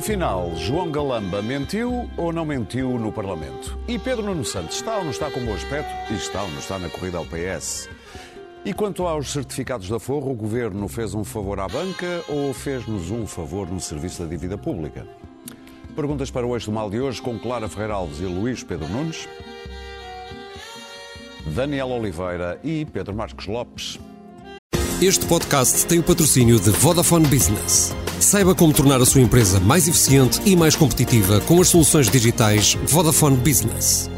Afinal, João Galamba mentiu ou não mentiu no Parlamento? E Pedro Nuno Santos está ou não está com bom aspecto? E está ou não está na corrida ao PS? E quanto aos certificados da Forro, o Governo fez um favor à banca ou fez-nos um favor no serviço da dívida pública? Perguntas para o Eixo do Mal de hoje com Clara Ferreira Alves e Luís Pedro Nunes, Daniel Oliveira e Pedro Marcos Lopes. Este podcast tem o patrocínio de Vodafone Business. Saiba como tornar a sua empresa mais eficiente e mais competitiva com as soluções digitais Vodafone Business.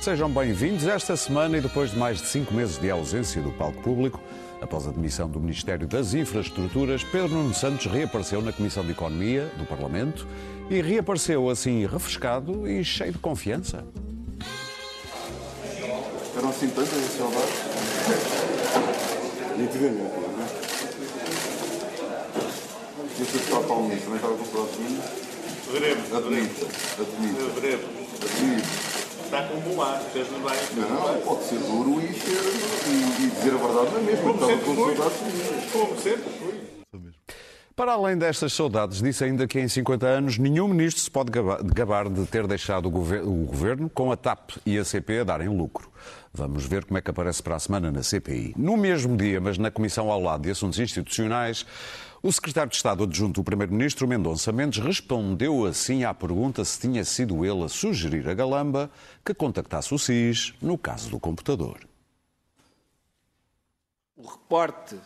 Sejam bem-vindos esta semana e depois de mais de cinco meses de ausência do palco público, após a demissão do Ministério das Infraestruturas, Pedro Nuno Santos reapareceu na Comissão de Economia do Parlamento e reapareceu assim refrescado e cheio de confiança. Eram assim tantas as saudades? Nitidamente? E o Sr. Palmeiras também estava com saudades Veremos, Admito, admito, veremos. admito. Está com bom ar, fez no bem. Não, pode ser duro e, ser, e, e dizer a verdade na mesma. Como Estava sempre minhas. Como sempre fui. Para além destas saudades, disse ainda que em 50 anos nenhum ministro se pode gaba- gabar de ter deixado o governo com a TAP e a CP a darem lucro. Vamos ver como é que aparece para a semana na CPI. No mesmo dia, mas na Comissão ao lado de Assuntos Institucionais, o secretário de Estado adjunto do Primeiro-Ministro, Mendonça Mendes, respondeu assim à pergunta se tinha sido ele a sugerir a Galamba que contactasse o SIS no caso do computador. O reporte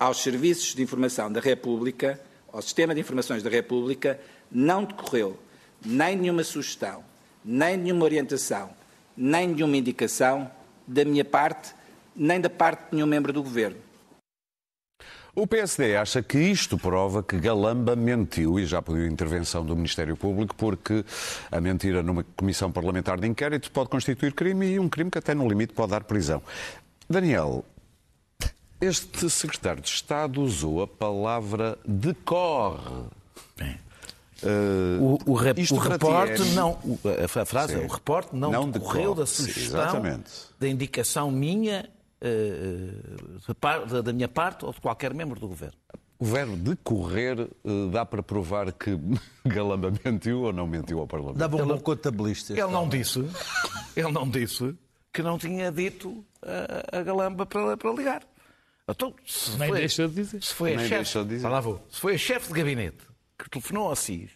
aos serviços de informação da República, ao sistema de informações da República, não decorreu nem nenhuma sugestão, nem nenhuma orientação, nem nenhuma indicação da minha parte, nem da parte de nenhum membro do Governo. O PSD acha que isto prova que Galamba mentiu e já pediu intervenção do Ministério Público porque a mentira numa comissão parlamentar de inquérito pode constituir crime e um crime que até no limite pode dar prisão. Daniel, este secretário de Estado usou a palavra decorre. Eh, O, o, rep, o reporte é- não. A, frase Sim. é: o reporte não, Não decorreu decorre, da sim, sugestão, exatamente. da indicação minha, da da, da minha parte ou de qualquer membro do governo. O verbo decorrer eh, dá para provar que Galamba mentiu ou não mentiu ao Parlamento? Dava um bom contabilista. Ele não disse, ele não disse que não tinha dito a, a Galamba para, para ligar. Então, se Nem foi, deixa de dizer. Se foi a Nem chefe, deixou de dizer. Lá vou. Se foi a chefe de gabinete que telefonou ao CIS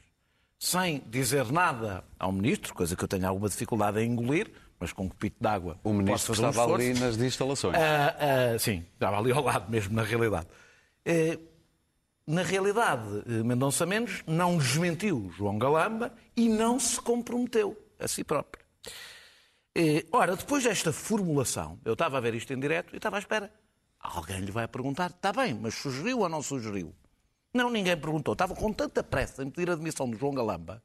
sem dizer nada ao ministro, coisa que eu tenho alguma dificuldade em engolir, mas com um copito de água O ministro posso fazer um estava esforço. ali nas instalações. Ah, ah, sim, estava ali ao lado mesmo, na realidade. Eh, na realidade, eh, Mendonça Mendes não desmentiu João Galamba e não se comprometeu a si próprio. Eh, ora, depois desta formulação, eu estava a ver isto em direto e estava à espera. Alguém lhe vai perguntar, está bem, mas sugeriu ou não sugeriu? Não, ninguém perguntou. Estava com tanta pressa em pedir a admissão de João Galamba,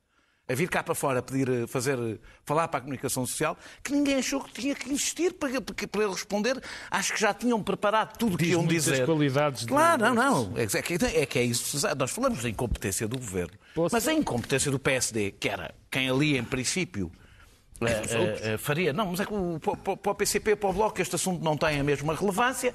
a vir cá para fora pedir, eh, fazer, eh, falar para a comunicação social, que ninguém achou que tinha que insistir para, para, ele responder. Acho que já tinham preparado tudo o que iam dizer. qualidades de- Claro, não, não. É que, é que é isso. Nós falamos da incompetência do governo. Posso- Mas a incompetência do PSD, que era quem ali, em princípio, eh, eh, eh, faria. Não, mas é que o- para, para- o PCP, para o Bloco, este assunto não tem a mesma relevância.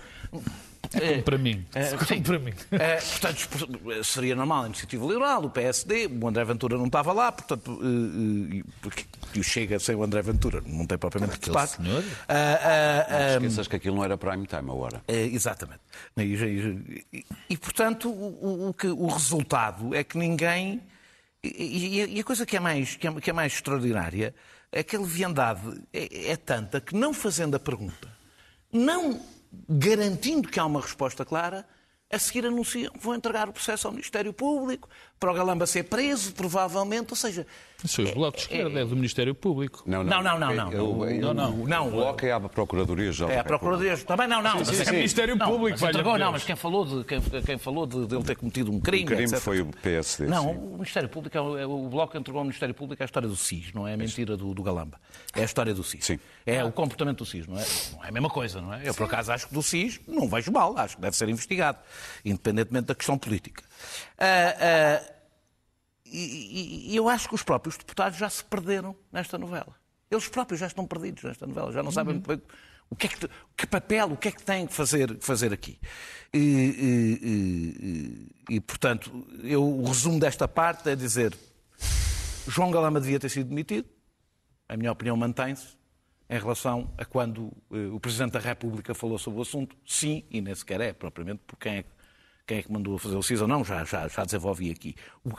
É como para mim. É, Como sim. para mim. É, portanto, seria normal a iniciativa liberal, o PSD, o André Ventura não estava lá, portanto, eh, eh, e- porque- e o Chega sem o André Ventura não tem propriamente destaque. senhor. Ah, ah, ah, Não esqueças que aquilo não era prime time a hora. é, exatamente. E, e- e- e, portanto, o, o- o que- o resultado é que ninguém. E, e- e a coisa que é, mais, que, é, que é mais extraordinária é que a leviandade é, é tanta que, não fazendo a pergunta, não garantindo que há uma resposta clara, a seguir anunciam que vão entregar o processo ao Ministério Público, para o Galamba ser preso, provavelmente, ou seja... Os seus blocos de esquerda é do Ministério Público. Não, não, não, não. Eu- eu- Não, não. Não. O bloco é a Procuradoria Geral É a Procuradoria também não, não. sim, mas sim. Ministério não, Público, mas entregou, não, mas quem falou de quem, quem falou de, de ele ter cometido um crime, O crime etc. foi o PSD, Não, sim. o Ministério Público, é o, é o Bloco entregou ao Ministério Público a história do SIS, não é a mentira do, do Galamba. É a história do SIS. Sim. É o comportamento do SIS, não é? Não é a mesma coisa, não é? Eu, por acaso, acho que do SIS não vejo mal, acho que deve ser investigado, independentemente da questão política. Ah, ah, e, e- eu acho que os próprios deputados já se perderam nesta novela. Eles próprios já estão perdidos nesta novela, já não sabem muito bem o que, é que, que papel, o que é que têm que fazer, fazer aqui. E, e- e- e, portanto, eu, o resumo desta parte é dizer João Galama devia ter sido demitido, a minha opinião mantém-se, em relação a quando eh, o Presidente da República falou sobre o assunto, sim, e nem sequer é, propriamente, por quem é, que- quem é que mandou fazer o SIS ou não, já, já, já desenvolvi aqui.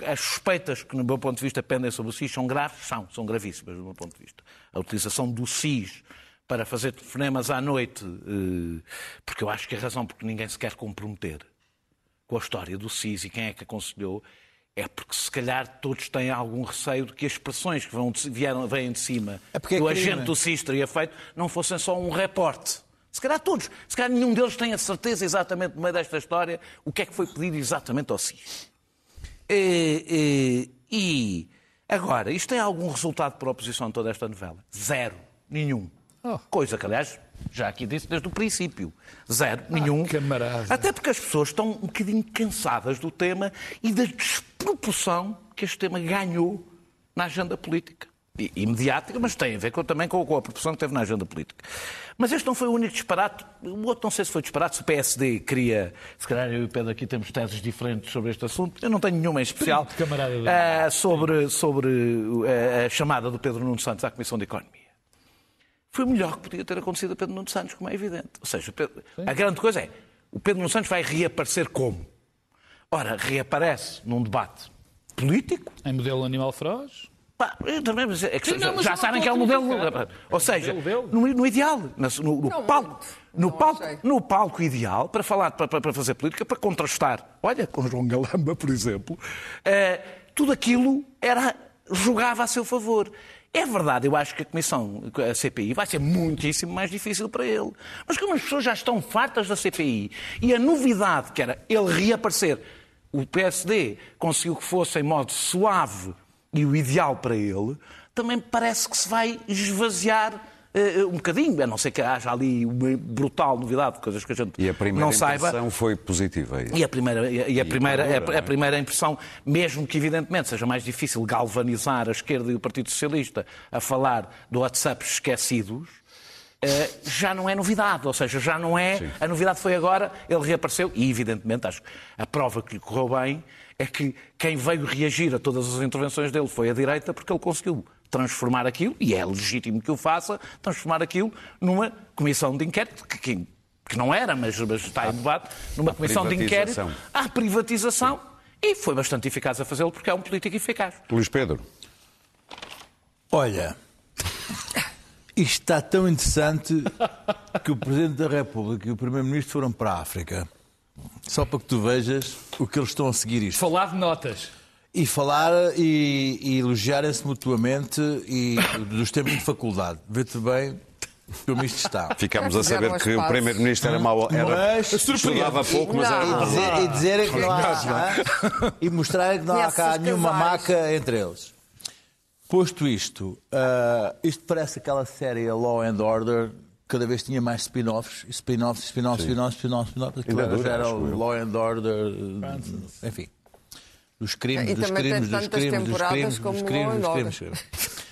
As suspeitas que, no meu ponto de vista, pendem sobre o SIS são graves? São, são gravíssimas, do meu ponto de vista. A utilização do SIS para fazer telefonemas à noite, eh, porque eu acho que a razão porque ninguém se quer comprometer com a história do SIS e quem é que aconselhou, é porque se calhar todos têm algum receio de que as expressões que vão de, vieram, vêm de cima É é que o crime. agente do SIS teria feito não fossem só um reporte. Se calhar todos, se calhar nenhum deles tem a certeza exatamente no meio desta história o que é que foi pedido exatamente ao SIS. E, e- e agora, isto tem algum resultado para a oposição de toda esta novela? Zero. Nenhum. Coisa que, aliás, já aqui disse desde o princípio. Zero. nenhum. camarada. Até porque as pessoas estão um bocadinho cansadas do tema e da desproporção que este tema ganhou na agenda política. E, e mediática, mas tem a ver com- também com, com a proporção que teve na agenda política. Mas este não foi o único disparate. O outro não sei se foi disparate, se o PSD queria. Se calhar eu e o Pedro aqui temos teses diferentes sobre este assunto. Eu não tenho nenhuma em especial. Ah, sobre sobre ah, a chamada do Pedro Nuno Santos à Comissão de Economia. Foi o melhor que podia ter acontecido a Pedro Nuno Santos, como é evidente. Ou seja, Pedro- a grande coisa é, o Pedro Nuno Santos vai reaparecer como? Ora, reaparece num debate político, Em modelo animal feroz. Pá, eu também, mas é que Sim, não, mas já sabem que é o modelo. Ou seja, no, no ideal, no, no Não palco, no, palco, no palco ideal para falar, para, para- fazer política, para contrastar. Olha, com João Galamba, por exemplo, eh, tudo aquilo era jogava a seu favor. É verdade, eu acho que a Comissão, a CPI, vai ser muitíssimo mais difícil para ele. Mas como as pessoas já estão fartas da CPI e a novidade que era ele reaparecer, o PSD conseguiu que fosse em modo suave e o ideal para ele, também parece que se vai esvaziar eh, um bocadinho, a não ser que haja ali uma brutal novidade, coisas que a gente E a primeira não saiba. impressão foi positiva. é? E a primeira, e a, e a primeira, dura, a- não é? a primeira impressão, mesmo que evidentemente seja mais difícil galvanizar a esquerda e o Partido Socialista a falar do WhatsApp esquecidos, eh, já não é novidade, ou seja, já não é. A novidade foi agora, ele reapareceu, e evidentemente acho que a prova que lhe correu bem é que quem veio reagir a todas as intervenções dele foi a direita, porque ele conseguiu transformar aquilo, e é legítimo que o faça, transformar aquilo numa comissão de inquérito, que, que- que não era, mas, mas está em debate, numa comissão de inquérito à privatização, e foi bastante eficaz a fazê-lo, porque é um político eficaz. Luís Pedro. Olha, isto está tão interessante que o Presidente da República e o Primeiro-Ministro foram para a África. Só para que tu vejas o que eles estão a seguir isto. Falar de notas. E falar e, e elogiarem-se mutuamente e dos tempos de faculdade. Vê-te bem como isto está. Ficámos a saber que o. Primeiro-Ministro era mau. Era, Mas- estudava pouco, mas era E, mau. dizer, e dizerem que não há, hã? e mostrarem que não há cá nenhuma maca entre eles. Posto isto, ah, isto parece aquela série Law and Order, cada vez tinha mais spin-offs, spin-offs, spin-offs, spin-offs, spin-offs, spin-offs. Aquilo era, já era o. Law and Order, enfim. Dos crimes, dos crimes, dos crimes, dos crimes, dos crimes, dos crimes.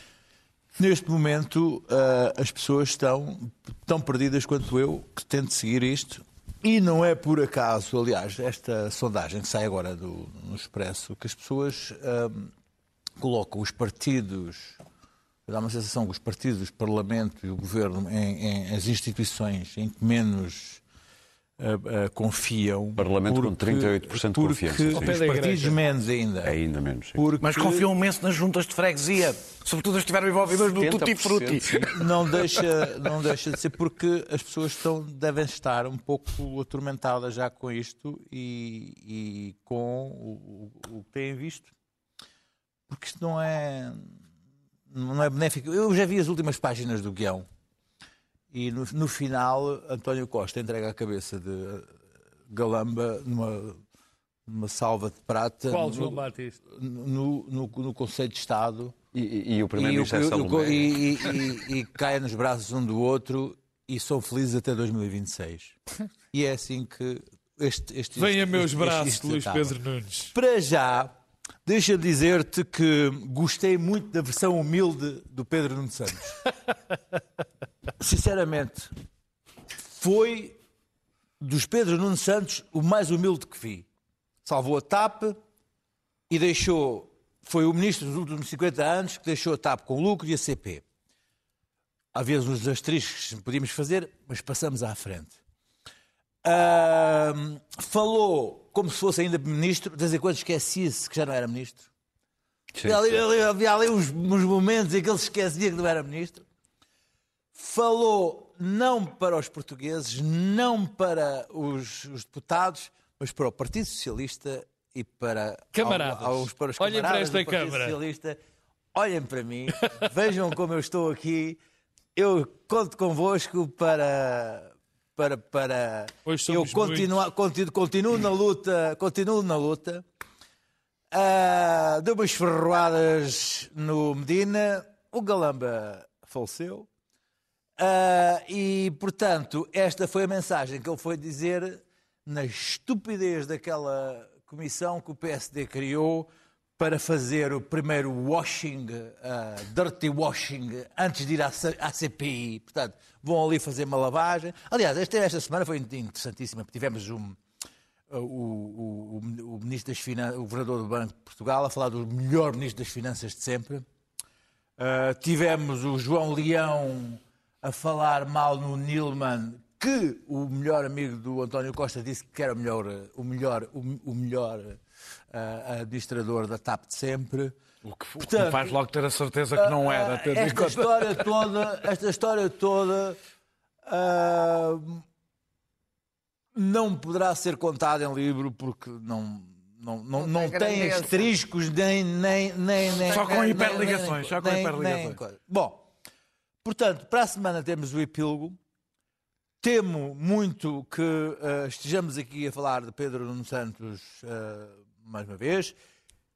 Neste momento, ah, as pessoas estão tão perdidas quanto eu, que tento seguir isto. E não é por acaso, aliás, esta sondagem que sai agora do, no Expresso, que as pessoas ah, colocam os partidos, dá uma sensação que os partidos, o Parlamento e o Governo, em, em as instituições em que menos ah, ah, confiam. Parlamento com 38% de porque confiança, sim. Os partidos menos ainda. Ainda menos. sim. Porque Mas confiam imenso nas juntas de freguesia, sobretudo as que estiveram envolvidas no 70%, Tutti Frutti. não deixa, não deixa de ser porque as pessoas estão, devem estar um pouco atormentadas já com isto e, e com o, o- o que têm visto. Porque isto não é, não é benéfico. Eu já vi as últimas páginas do guião e no, no final António Costa entrega a cabeça de Galamba numa, numa salva de prata Qual, no, João Batista? no, no, no Conselho de Estado E, e- e o Primeiro-Ministro é Salomé. e, e, e, e caem nos braços um do outro e são felizes até 2026. E é assim que este. este Venha este- meus este- braços, isto Luís. Pedro Nunes. Para já, deixa-me dizer-te que gostei muito da versão humilde do Pedro Nuno Santos. Sinceramente, foi dos Pedro Nuno Santos o mais humilde que vi. salvou a TAP e deixou. Foi o ministro dos últimos 50 anos que deixou a TAP com lucro e a CP. Havia uns asteriscos que podíamos fazer, mas passamos à frente. Ahm, falou como se fosse ainda ministro, de vez em quando esquecia-se que já não era ministro. havia, ali, ali- havia ali uns, uns momentos em que ele se esquecia que não era ministro. Falou não para os portugueses, não para os, os deputados, mas para o Partido Socialista e para, Camaradas. ao- aos, para os Olhem para esta Câmara. Socialista. Olhem para mim, vejam como eu estou aqui. Eu conto convosco para para para eu continuar continuo, continuo na luta, continuo na luta. Ah, deu umas ferroadas no Medina, o Galamba faleceu. Ah, e, portanto, esta foi a mensagem que ele foi dizer na estupidez daquela comissão que o PSD criou para fazer o primeiro washing, ah, dirty washing, antes de ir à, à CPI. Portanto, vão ali fazer uma lavagem. Aliás, esta, esta semana foi interessantíssima, tivemos um, o, o- o- o ministro das Finanças, o governador do Banco de Portugal, a falar do melhor ministro das Finanças de sempre. Uh, tivemos o João Leão a falar mal no Nilman, que o melhor amigo do António Costa disse que era o melhor, uh, o melhor, o, o melhor uh, administrador da TAP de sempre. O que, o que Portanto, faz logo ter a certeza que não era. tendo esta conta- história toda, esta história toda ah, não poderá ser contada em livro porque não, não, não, não, tem asteriscos nem, nem, nem, nem Só com hiperligações, só com nem- hiperligações. Bom, portanto, para a semana temos o epílogo. Temo muito que ah, estejamos aqui a falar de Pedro Nuno Santos ah, mais uma vez.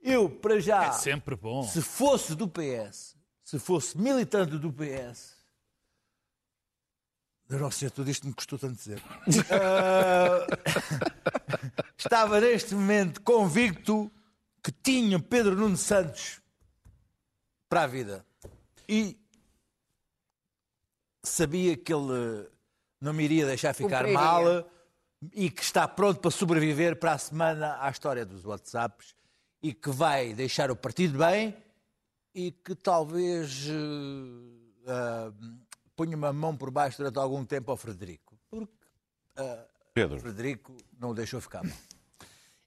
Eu, para já, É sempre bom. se fosse do PS, se fosse militante do PS, eu não sei, tudo isto me custou tanto dizer. Ah, estava neste momento convicto que tinha Pedro Nuno Santos para a vida. E sabia que ele não me iria deixar ficar Cumpriria. mal e que está pronto para sobreviver para a semana à história dos WhatsApps e que vai deixar o partido bem e que talvez ah, ponha uma mão por baixo durante algum tempo ao Frederico. Porque o Pedro, Frederico não o deixou ficar mal.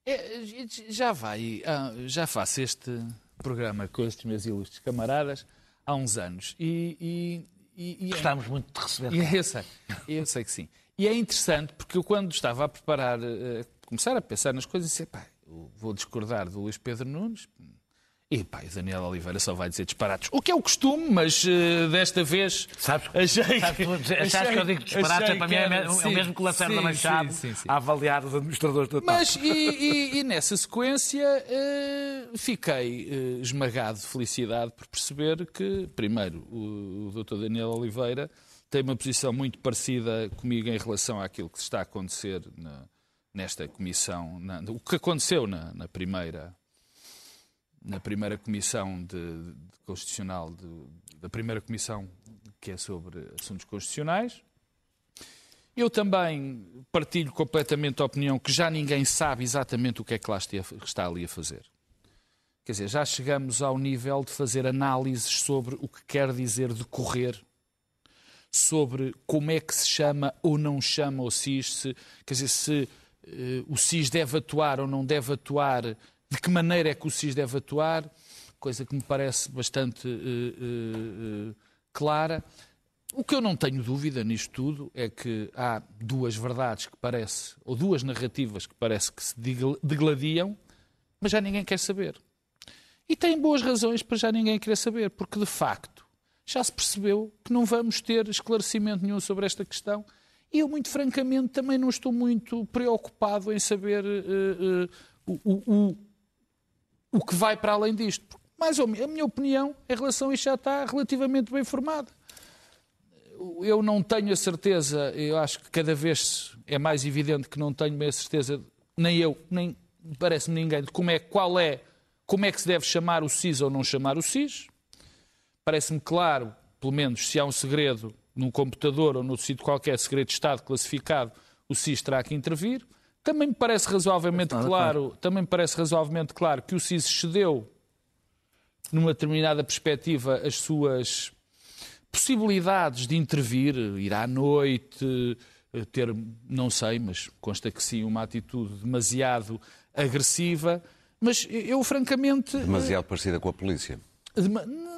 É, já vai, ah, já faço este programa com estes meus ilustres camaradas há uns anos e, e, e, e é- Gostamos muito de receber. E eu sei, eu sei que sim. E é interessante porque eu quando estava a preparar, eh, começar a pensar nas coisas, disse, pá, vou discordar do Luís Pedro Nunes. E pá, o Daniel Oliveira só vai dizer disparados. O que é o costume, mas eh, desta vez Sabes, achei sabes, tu achaste que eu digo disparates, achei é para mim é, é sim, o mesmo que o Lacerda sim, Machado sim, sim, a avaliar os administradores da TAP. Mas, e, e- e nessa sequência, eh, fiquei eh, esmagado de felicidade por perceber que, primeiro, o, o Dr. Daniel Oliveira tem uma posição muito parecida comigo em relação àquilo que está a acontecer na- nesta comissão, na- o que aconteceu na, na primeira na primeira comissão de, de constitucional de- da primeira comissão que é sobre assuntos constitucionais eu também partilho completamente a opinião que já ninguém sabe exatamente o que é que lá está ali a fazer. Quer dizer, já chegamos ao nível de fazer análises sobre o que quer dizer decorrer, sobre como é que se chama ou não chama o SIS, se, quer dizer, se eh, o SIS deve atuar ou não deve atuar, de que maneira é que o SIS deve atuar, coisa que me parece bastante eh, eh, clara. O que eu não tenho dúvida nisto tudo é que há duas verdades que parece, ou duas narrativas que parece que se degladiam, mas já ninguém quer saber. E tem boas razões para já ninguém querer saber, porque de facto já se percebeu que não vamos ter esclarecimento nenhum sobre esta questão. E eu, muito francamente, também não estou muito preocupado em saber eh, eh, o, o- o- que vai para além disto. Mais ou menos, a minha opinião em relação a isto já está relativamente bem formada. Eu não tenho a certeza, eu acho que cada vez é mais evidente que não tenho a certeza, nem eu, nem parece-me ninguém, de como é, qual é, como é que se deve chamar o SIS ou não chamar o SIS. Parece-me claro, pelo menos, se há um segredo num computador ou num sítio qualquer, segredo de Estado classificado, o SIS terá que intervir. Também me parece razoavelmente claro, também me parece razoavelmente claro que o SIS cedeu numa determinada perspectiva as suas possibilidades de intervir, ir à noite, eh, ter, não sei, mas consta que sim, uma atitude demasiado agressiva. Mas eu, francamente. Demasiado parecida com a polícia.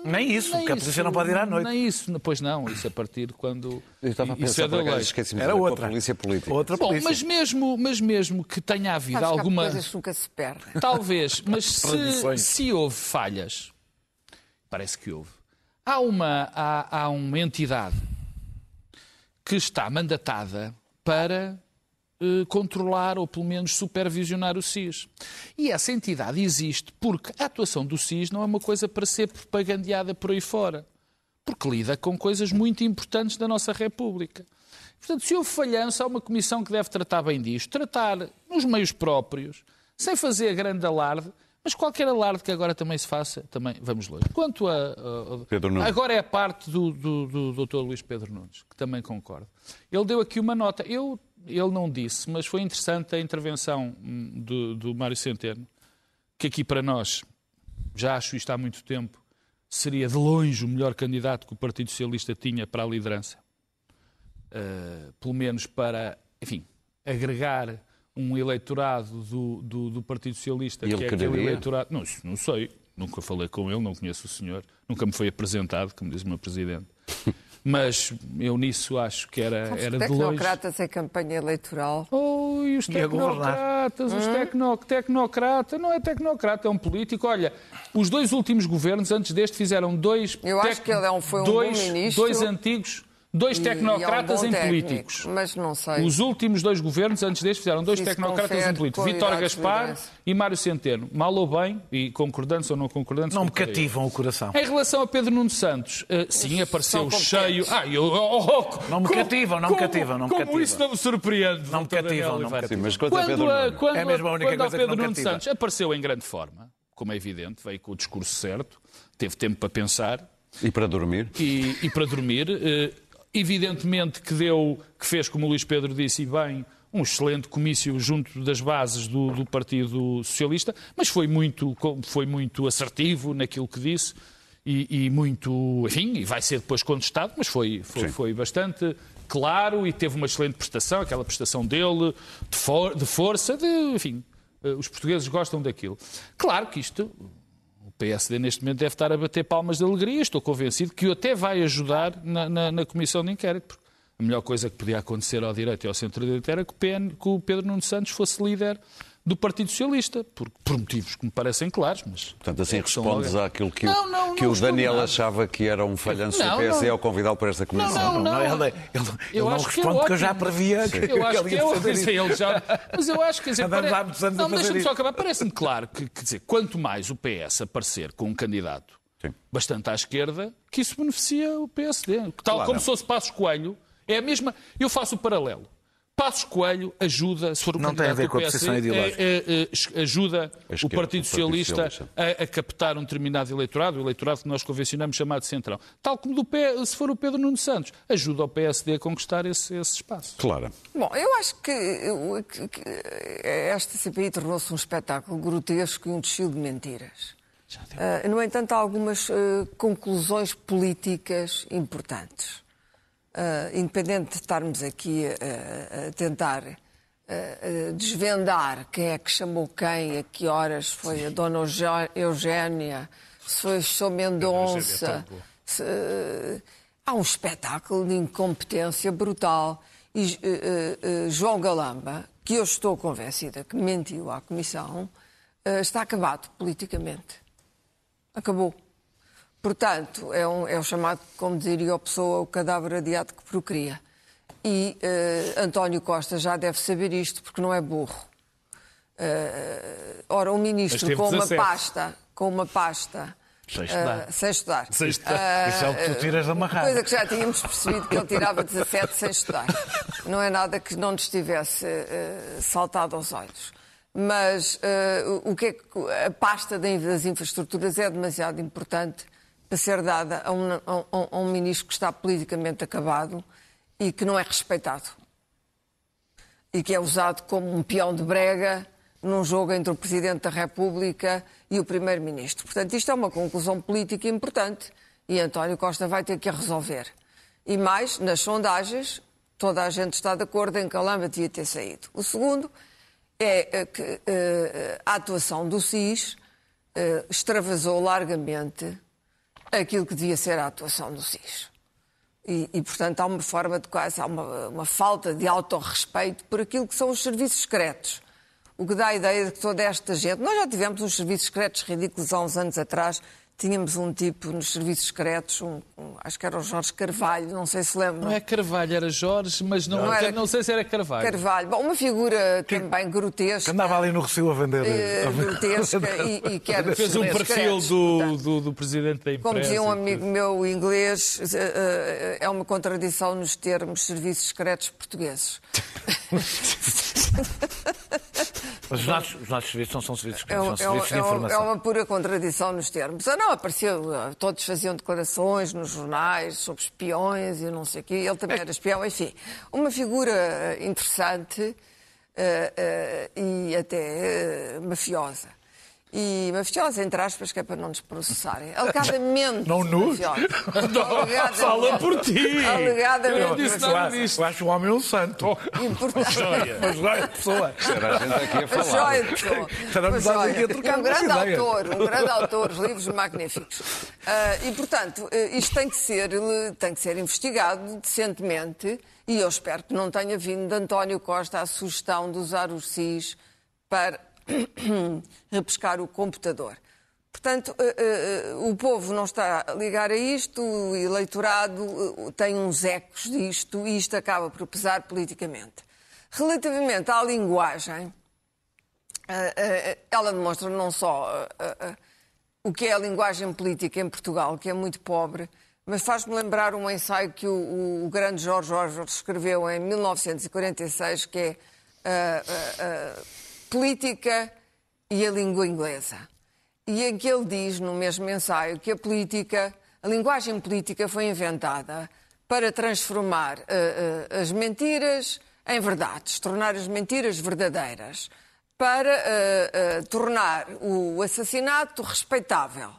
Nem isso, porque a polícia isso, não pode ir à noite. Nem isso, pois não, isso a partir de quando. Eu estava a isso pensar, é acaso, esqueci-me de Era outra. a polícia política. Outra Bom, polícia. mas mesmo, mas mesmo que tenha havido Acho alguma. coisas nunca se perdem. Talvez, mas se, se houve falhas, parece que houve, há uma, há, há uma entidade que está mandatada para eh, controlar ou pelo menos supervisionar o SIS. E essa entidade existe porque a atuação do SIS não é uma coisa para ser propagandeada por aí fora. Porque lida com coisas muito importantes da nossa República. Portanto, se houve falhança, há uma comissão que deve tratar bem disto. Tratar nos meios próprios, sem fazer grande alarde, mas qualquer alarde que agora também se faça, também vamos longe. Quanto a. a- Pedro Nunes. Agora é a parte do, do, do Dr. Luís Pedro Nunes, que também concordo. Ele deu aqui uma nota. Eu, ele não disse, mas foi interessante a intervenção hum, do, do Mário Centeno, que aqui para nós, já acho isto há muito tempo, seria de longe o melhor candidato que o Partido Socialista tinha para a liderança. Uh, pelo menos para, enfim, agregar um eleitorado do, do, do Partido Socialista, E que é aquele quereria? eleitorado. Não, não sei, nunca falei com ele, não conheço o senhor, nunca me foi apresentado, como diz o meu presidente. Mas eu nisso acho que era, Os era de longe. tecnocratas em campanha eleitoral. Oh, e os E tecnocratas, os tecno, tecnocrata, não é tecnocrata, é um político. Olha, os dois últimos governos antes deste fizeram dois. Eu acho que ele é um- foi um bom dois, ministro. Dois antigos, dois E- e é um tecnocratas bom em técnico, políticos. Mas não sei. Os últimos dois governos antes deste fizeram dois Isso tecnocratas confere em políticos. Vítor de Gaspar e Mário Centeno. Mal ou bem, e concordantes ou não concordantes. Não me cativam o coração. Em relação a Pedro Nuno Santos, eh, sim, apareceu cheio. Ah, eu, oh, oh, Não me como- cativam, não me como- cativam, não me Como cativam. isso não me surpreende. Não me cativam, não me cativam. Sim, mas quanto a Quando, Pedro a, Nunes? quando, É mesmo a única quando ao coisa Pedro Nuno. Santos apareceu em grande forma, como é evidente, veio com o discurso certo, teve tempo para pensar E para dormir? e, e para dormir. Eh, Evidentemente que deu, que fez, como o Luís Pedro disse, bem, um excelente comício junto das bases do, do Partido Socialista, mas foi muito, foi muito assertivo naquilo que disse e, e muito, enfim, e vai ser depois contestado, mas foi, foi, foi bastante claro e teve uma excelente prestação, aquela prestação dele, de, for- de força, de, enfim, eh, os portugueses gostam daquilo. Claro que isto, PSD neste momento deve estar a bater palmas de alegria. Estou convencido que até vai ajudar na, na- na comissão de inquérito. Porque a melhor coisa que podia acontecer ao direito e ao centro-direita era que o, PN, que o Pedro Nuno Santos fosse líder do Partido Socialista, por, por motivos que me parecem claros. Mas Portanto, assim é que respondes logo- àquilo que, Não, o, não, que não o Daniel achava que era um falhanço Não, do PSD não. ao convidá-lo para esta comissão. Não, não, Ele, ele, ele Eu não acho que é responde porque eu já previa que, Eu acho ele que ia é fazer quer isso. dizer, ele já. Mas eu acho que. Quer dizer, pare- há muitos anos a Não, fazer deixa-me só isso. acabar. Parece-me claro que, quer dizer, quanto mais o PS aparecer com um candidato Sim. bastante à esquerda, que isso beneficia o PSD. Tal Claro. como se fosse Passos Coelho, é a mesma. Eu faço o paralelo. Passos Coelho ajuda, se for o Não tem a ver com a PS, posição ideológica. é- é- é- ajuda A o Partido o Partido Socialista a, a captar um determinado eleitorado, o eleitorado que nós convencionamos chamado Centrão. Tal como do P, se for o Pedro Nuno Santos, ajuda o PSD a conquistar esse, esse espaço. Claro. Bom, eu acho que, que- que esta CPI tornou-se um espetáculo grotesco e um desfile de mentiras. Ah, no entanto, há algumas ah, conclusões políticas importantes. Ah, independente de estarmos aqui a, a tentar ah, desvendar quem é que chamou quem, a que horas foi a Dona Eugé- Eugénia, se foi o. Mendonça. se, há um espetáculo de incompetência brutal. E João Galamba, que eu estou convencida que mentiu à Comissão, está acabado politicamente. Acabou. Portanto, é, um- é o chamado, como diria a pessoa, o cadáver adiado que procria. E eh, António Costa já deve saber isto, porque não é burro. Eh, ora, um ministro com uma 17. pasta, com uma pasta. Sem estudar. eh, sem estudar. Sem estudar. Ah, Isso é o que tu tiras da marrada. Coisa que já tínhamos percebido que ele tirava 17 sem estudar. Não é nada que não nos tivesse eh, saltado aos olhos. Mas o que é que a pasta das infraestruturas é demasiado importante para ser dada a um, a um- ministro que está politicamente acabado e que não é respeitado. e que é usado como um peão de brega num jogo entre o Presidente da República e o Primeiro-Ministro. Portanto, isto é uma conclusão política importante e António Costa vai ter que a resolver. E mais, nas sondagens, toda a gente está de acordo em que a Lama devia ter saído. O segundo é eh, que eh, a atuação do SIS eh, extravasou largamente aquilo que devia ser a atuação do SIS. E, e, portanto, há uma forma de quase, há uma, uma falta de autorrespeito por aquilo que são os serviços secretos. O que dá a ideia de que toda esta gente. Nós já tivemos uns serviços secretos ridículos há uns anos atrás. Tínhamos um tipo nos serviços secretos, um, um, acho que era o Jorge Carvalho, não sei se lembram. Não é Carvalho, era Jorge, mas não, Não era- não sei se era Carvalho. Carvalho. Bom, uma figura também grotesca. Que andava ali no Recio a vender. a vender- grotesca e, e que era Fez um perfil secretos, do, portanto. do, do presidente da empresa. Como dizia um amigo meu inglês, eh, eh, é uma contradição nos termos serviços secretos portugueses. Mas os nossos, os nossos serviços não são serviços É, secretos, um- são é serviços de é é informação. uma pura contradição nos termos. Ah, não, apareceu, ah, todos faziam declarações nos jornais sobre espiões e não sei o quê. Ele também era espião, enfim. Uma figura ah, interessante ah, ah, e até ah, mafiosa. E mafiosa, entre aspas, que é para não nos processarem. Alegadamente. Não. Alegadamente. Fala por ti! Alegadamente. Eu não disse nada acho, disto. eu acho o homem um santo. Importante. Uma joia de pessoa. Era a gente aqui a Uma falar. joia de pessoa. Uma lá aqui a um grande umas ideias. autor, um grande autor, os livros magníficos. Ah, e, portanto, eh, isto tem que, ser, tem que ser investigado decentemente e eu espero que não tenha vindo de António Costa a sugestão de usar os SIS para repescar o computador. Portanto, eh, eh, o povo não está a ligar a isto, o eleitorado eh, tem uns ecos disto e isto acaba por pesar politicamente. Relativamente à linguagem, eh, eh, ela demonstra não só eh, eh, o que é a linguagem política em Portugal, que é muito pobre, mas faz-me lembrar um ensaio que o, grande Jorge Orwell escreveu em 1946, que é eh, eh, eh, Política e a Língua Inglesa. E em que ele diz, no mesmo ensaio, que a política, a linguagem política foi inventada para transformar eh, eh, as mentiras em verdades, tornar as mentiras verdadeiras, para eh, tornar o assassinato respeitável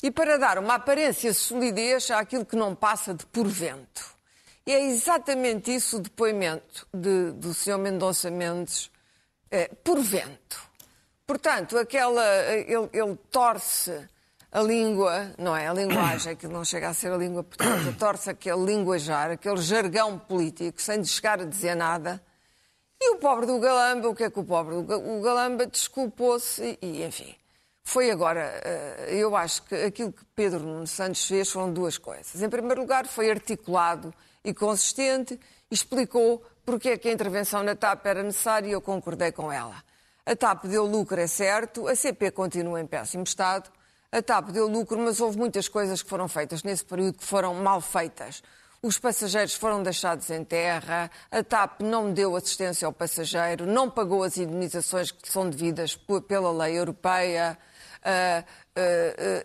e para dar uma aparência de solidez àquilo que não passa de porvento. E é exatamente isso o depoimento de- do Sr. Mendonça Mendes, eh, porvento. Portanto, aquela, ele, ele torce a língua, não é? A linguagem, que não chega a ser a língua portuguesa, torce aquele linguajar, aquele jargão político, sem chegar a dizer nada. E o pobre do Galamba, o que é que o pobre do Galamba desculpou-se e, enfim. Foi agora, eh, eu acho que aquilo que Pedro Nuno Santos fez foram duas coisas. Em primeiro lugar, foi articulado e consistente explicou porque é que a intervenção na TAP era necessária e eu concordei com ela. A TAP deu lucro, é certo, a CP continua em péssimo estado, a TAP deu lucro, mas houve muitas coisas que foram feitas nesse período que foram mal feitas. Os passageiros foram deixados em terra, a TAP não deu assistência ao passageiro, não pagou as indenizações que são devidas pela lei europeia, ah,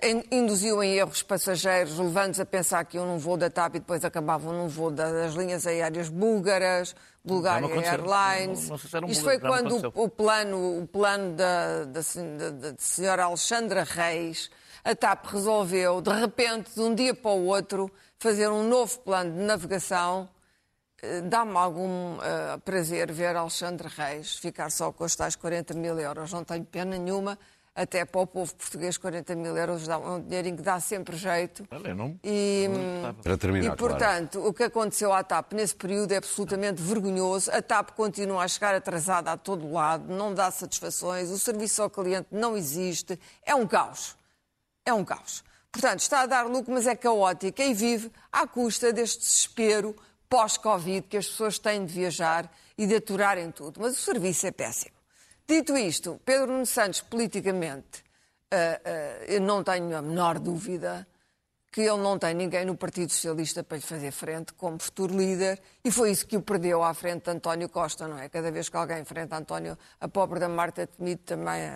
in- induziu em erro os passageiros, levando-os a pensar que iam num voo da TAP e depois acabavam num voo da- das linhas aéreas búlgaras, Bulgária aconteceu. Airlines. Não- não Isto foi quando o, o plano, o plano da, da, da- da senhora Alexandra Reis, a TAP resolveu, de repente, de um dia para o outro, fazer um novo plano de navegação. Eh, Dá-me algum eh, prazer ver Alexandre Reis ficar só com os tais 40 mil euros. Não tenho pena nenhuma, até para o povo português, 40 mil euros dá um dinheirinho que dá sempre jeito. Eu não- E, Para terminar, e, portanto, o que aconteceu à TAP nesse período é absolutamente vergonhoso. A TAP continua a chegar atrasada a todo lado, não dá satisfações, o serviço ao cliente não existe. É um caos. É um caos. Portanto, está a dar lucro, mas é caótica e vive à custa deste desespero pós-Covid que as pessoas têm de viajar e de aturarem tudo. Mas o serviço é péssimo. Dito isto, Pedro Nuno Santos, politicamente, ah, ah, eu não tenho a menor dúvida que ele não tem ninguém no Partido Socialista para lhe fazer frente como futuro líder e foi isso que o perdeu à frente de António Costa, não é? Cada vez que alguém enfrenta António, a pobre da Marta Temido também,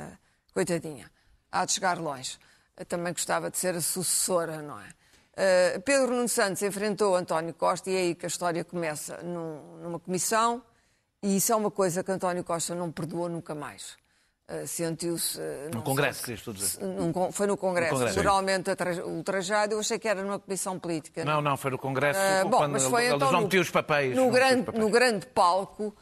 coitadinha, há de chegar longe. Eu também gostava de ser a sucessora, não é? Ah, Pedro Nuno Santos enfrentou António Costa e é aí que a história começa num- numa comissão E isso é uma coisa que António Costa não perdoou nunca mais. Uh, Sentiu-se. uh, No não Congresso, querias tu dizer? se- num foi no Congresso. No Congresso. Moralmente atra- ultrajado. Eu achei que era numa comissão política. Não, não, foi no Congresso, Ah, bom, quando mas foi eles então não no- metiam os papéis. No não grande, papéis. no grande palco.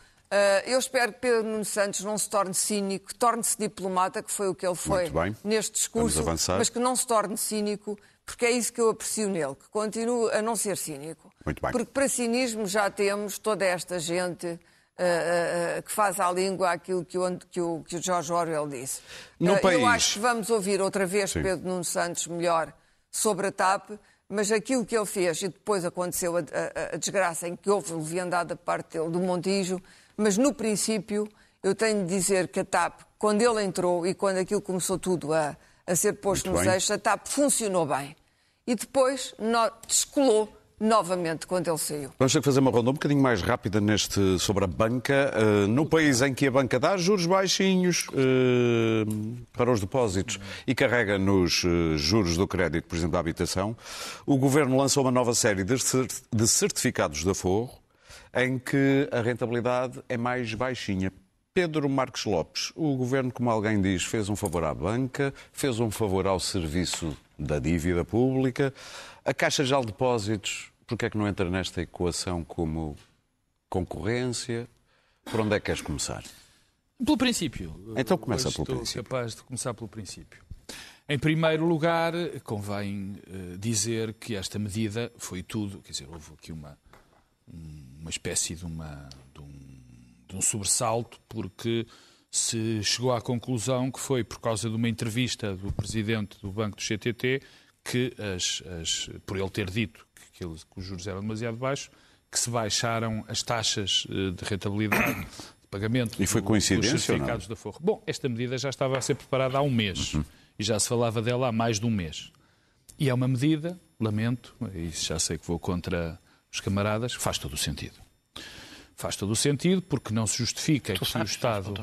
eu espero que Pedro Nuno Santos não se torne cínico, torne-se diplomata, que foi o que ele foi Muito bem. neste discurso, mas que não se torne cínico, porque é isso que eu aprecio nele, que continue a não ser cínico. Muito bem. Porque para cinismo já temos toda esta gente ah, ah, que faz à língua aquilo que o, que o, que o George Orwell disse. No país- Eu acho que vamos ouvir outra vez Sim. Pedro Nuno Santos melhor sobre a TAP, mas aquilo que ele fez, e depois aconteceu a, a- a desgraça em que houve leviandade da parte dele, do Montijo, mas no princípio eu tenho de dizer que a TAP, quando ele entrou e quando aquilo começou tudo a, a ser posto Muito nos eixos, a TAP funcionou bem. E depois descolou novamente quando ele saiu. Vamos ter que fazer uma ronda um bocadinho mais rápida neste, sobre a banca. Uh, no país em que a banca dá juros baixinhos uh, para os depósitos e carrega nos uh, juros do crédito, por exemplo, da habitação, o Governo lançou uma nova série de cer- de certificados de aforro em que a rentabilidade é mais baixinha. Pedro Marques Lopes, o Governo, como alguém diz, fez um favor à banca, fez um favor ao serviço da dívida pública. A Caixa de Depósitos, porque é que não entra nesta equação como concorrência? Por onde é que queres começar? Pelo princípio. Então começa Hoje pelo estou princípio. capaz de começar pelo princípio. Em primeiro lugar, convém eh, dizer que esta medida foi tudo, quer dizer, houve aqui uma, uma espécie de, uma, de, um, de um sobressalto, porque se chegou à conclusão que foi por causa de uma entrevista do presidente do Banco do CTT que, as, as- por ele ter dito que, os juros eram demasiado baixos, que se baixaram as taxas eh, de rentabilidade de pagamento E foi coincidência dos certificados de aforro. Bom, esta medida já estava a ser preparada há um mês e já se falava dela há mais de um mês. E é uma medida, lamento, e já sei que vou contra os camaradas, faz todo o sentido. Faz todo o sentido porque não se justifica que o Estado.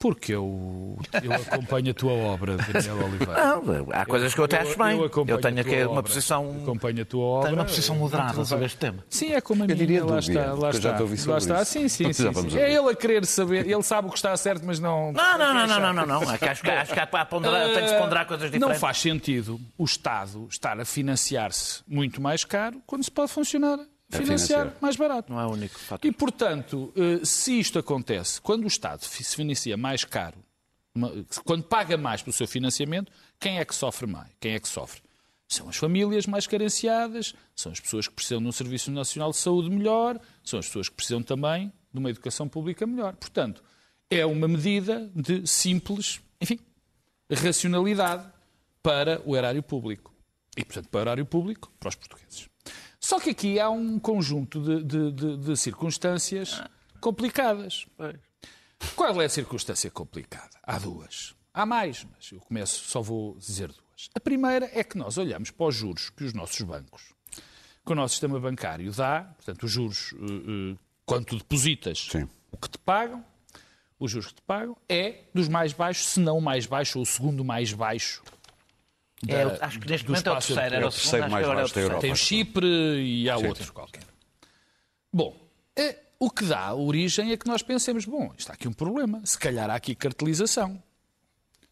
Porque eu, eu acompanho a tua obra, Daniel Oliveira. Não, há coisas que eu até acho bem. Eu, acompanho tenho a aqui tua uma obra. posição. Acompanho a tua obra. Tenho uma posição moderada sobre este tema. Sim, é como a minha. diria lá dúvida, está, lá eu já está. te ouvi sobre lá está. isso. Sim, sim, Já sim. sim. É ele a querer saber. Ele sabe o que está certo, mas não. Não, não, não, não, não, não, não. É que acho que, acho que há para ponderar, tem que se ponderar coisas diferentes. Não faz sentido o Estado estar a financiar-se muito mais caro quando se pode funcionar financiar, financiar. mais barato. Não é o único fator. E, portanto, eh, se isto acontece, quando o Estado se financia mais caro, quando paga mais pelo seu financiamento, quem é que sofre mais? Quem é que sofre? São as famílias mais carenciadas, são as pessoas que precisam de um Serviço Nacional de Saúde melhor, são as pessoas que precisam também de uma educação pública melhor. Portanto, é uma medida de simples, enfim, racionalidade para o erário público. E, portanto, para o erário público, para os portugueses. Só que aqui há um conjunto de, de- de- de circunstâncias complicadas. Qual é a circunstância complicada? Há duas. Há mais, mas eu começo, só vou dizer duas. A primeira é que nós olhamos para os juros que os nossos bancos, que o nosso sistema bancário dá, portanto, os juros, eh, quando tu depositas, Sim. o que te pagam, os juros que te pagam, é dos mais baixos, se não o mais baixo, ou o segundo mais baixo. É, da- acho que neste do momento é o terceiro. Era É o o terceiro mais é o baixo da Europa. Tem o Chipre e há Sim, outro sim. qualquer. Bom, é, o que dá origem é que nós pensemos, bom, está aqui um problema. Se calhar há aqui cartelização.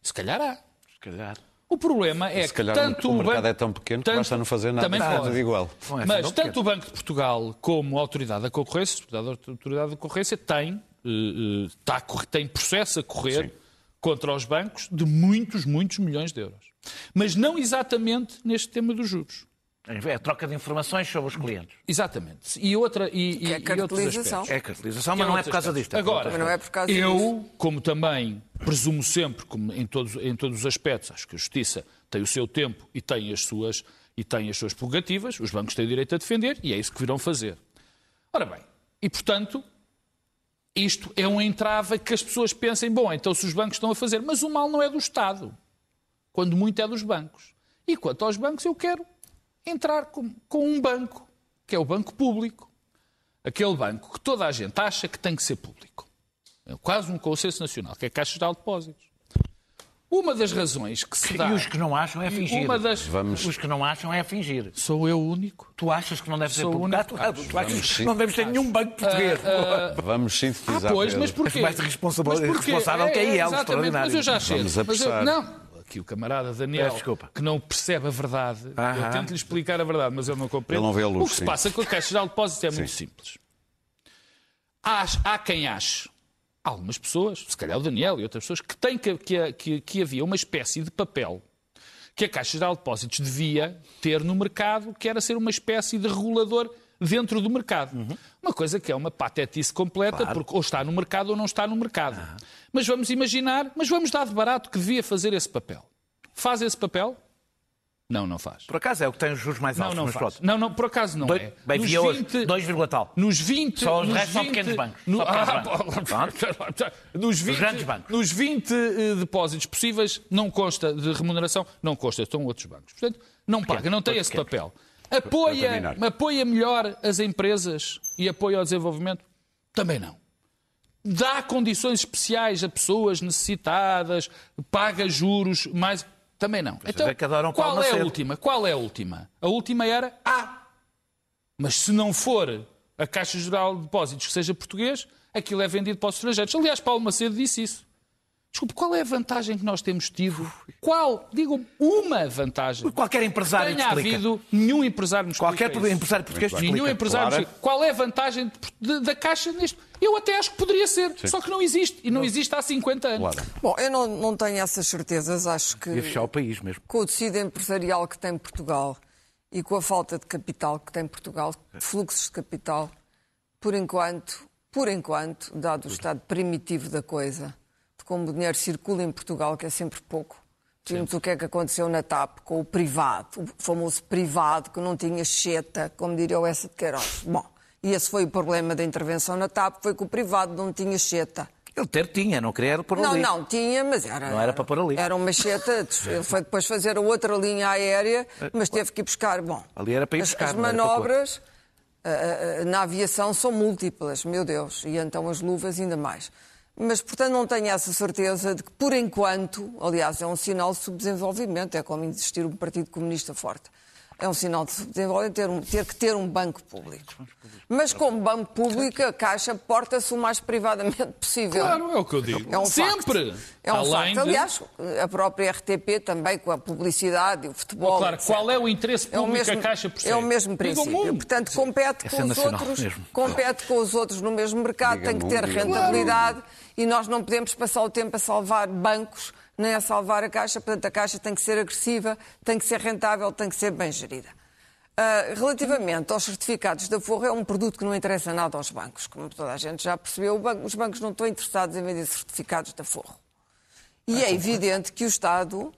Se calhar há. Se calhar. O problema é Se que tanto o mercado banco- é tão pequeno que basta não fazer nada. Também pode. tudo igual. É Mas tanto pequeno. o Banco de Portugal como a Autoridade da Concorrência, a Autoridade da Concorrência tem, eh, eh, está a correr- tem processo a correr Sim. Contra os bancos de muitos, muitos milhões de euros. Mas não exatamente neste tema dos juros. É a troca de informações sobre os clientes. Exatamente. E, outra, e, e, Que é e cartelização. aspectos. É a cartelização, Que mas não é causa aspectos. disto. é Agora, não é por causa eu, como também presumo sempre, como em todos, em todos os aspectos, acho que a Justiça tem o seu tempo e tem as suas, e tem as suas prerrogativas, os bancos têm o direito a defender e é isso que virão fazer. Ora bem, e portanto, isto é um entrave que as pessoas pensem, bom, então se os bancos estão a fazer, mas o mal não é do Estado, quando muito é dos bancos. E quanto aos bancos, eu quero entrar com, com um banco, que é o banco público. Aquele banco que toda a gente acha que tem que ser público. É quase um consenso nacional, que é a Caixa Geral de Depósitos. Uma das razões que se dá. E os que não acham é fingir. Uma das... Vamos- Os que não acham é fingir. Sou eu o único. Tu achas que não deve ser Sou o publicado? único. Tu, tu achas Vamos que sim. não devemos ter nenhum banco português. Vamos Ah, sintetizar. pois, Pedro. mas porquê? Mais responsável- Mas porquê? responsável que a IEL, Exatamente, extraordinário. mas eu já. Vamos Mas eu- não, aqui o camarada Daniel, desculpa. que não percebe a verdade, eu tento lhe explicar a verdade, mas ele não compreende. Ele não vê a luz, o que se sim. passa com a Caixa Geral de Depósitos é muito simples. Há, há quem ache, algumas pessoas, se calhar o Daniel e outras pessoas, que, têm que, que, que, que havia uma espécie de papel que a Caixa Geral de Depósitos devia ter no mercado, que era ser uma espécie de regulador dentro do mercado. Uma coisa que é uma patetice completa, porque ou está no mercado ou não está no mercado. Mas vamos imaginar, mas vamos dar de barato que devia fazer esse papel. Faz esse papel? Não, não faz. Por acaso é o que tem os juros mais Não, altos. não mas faz. pronto. Não, não, por acaso não Dois- é. Bem, Nos via hoje, 20 2, tal. nos 20. Só os restos são 20 pequenos bancos. no- Ah, bancos. nos 20, grandes bancos. Nos 20 eh, depósitos possíveis, não consta de remuneração, não consta, estão outros bancos. Portanto, não paga, não tem esse pequeno. papel. Apoia, apoia melhor as empresas e apoia ao desenvolvimento? Também não. Dá condições especiais a pessoas necessitadas, paga juros, mais. Também não. Então, é que adoram qual é a última? Qual é a última? A última era A. Mas se não for a Caixa Geral de Depósitos que seja português, aquilo é vendido para os estrangeiros. Aliás, Paulo Macedo disse isso. Desculpe, qual é a vantagem que nós temos tido? Qual? Digam uma vantagem. Qualquer empresário Tenha te explica. havido nenhum empresário nos Qualquer empresário português Nenhum explica. empresário explica. Qual é a vantagem da Caixa neste? Eu até acho que poderia ser, só que não existe. E não existe há 50 anos. Claro. Bom, eu não, não tenho essas certezas. Acho que Ia fechar o país mesmo. com o tecido empresarial que tem Portugal e com a falta de capital que tem Portugal, de fluxos de capital, por enquanto, por enquanto, dado o estado primitivo da coisa, de como o dinheiro circula em Portugal, que é sempre pouco. Vimos o que é que aconteceu na TAP com o privado, o famoso privado que não tinha cheta, como diria o Essa de Queiroz. Bom, e esse foi o problema da intervenção na TAP, foi que o privado não tinha cheta. Ele ter tinha, não queria pôr Não, ali. não, tinha, mas era. Não era para pôr ali. Era uma cheta. Ele foi depois fazer a outra linha aérea, mas teve que ir buscar. Bom, Ali era para ir as- buscar, As, não para manobras ah, ah, na aviação são múltiplas, meu Deus, e então as luvas ainda mais. Mas, portanto, não tenho essa certeza de que, por enquanto, aliás, é um sinal de subdesenvolvimento, é como existir um Partido Comunista forte. É um sinal de subdesenvolvimento ter, um- ter que ter um banco público. Mas, como banco público, a Caixa porta-se o mais privadamente possível. Claro, é o que eu digo. É um Sempre. Facto. É um Além facto. de- Aliás, a própria RTP também, com a publicidade e o futebol. Claro, etc. qual é o interesse É o público mesmo, que a Caixa persegue? é o mesmo princípio. um. Portanto, compete com é os outros, mesmo. compete com os outros no mesmo mercado, Diga-me tem que ter rentabilidade e nós não podemos passar o tempo a salvar bancos nem a salvar a Caixa. Portanto, a Caixa tem que ser agressiva, tem que ser rentável, tem que ser bem gerida. Ah, relativamente aos certificados da Forra, é um produto que não interessa nada aos bancos. Como toda a gente já percebeu, banco- os bancos não estão interessados em vender certificados da Forra. E é evidente que o Estado,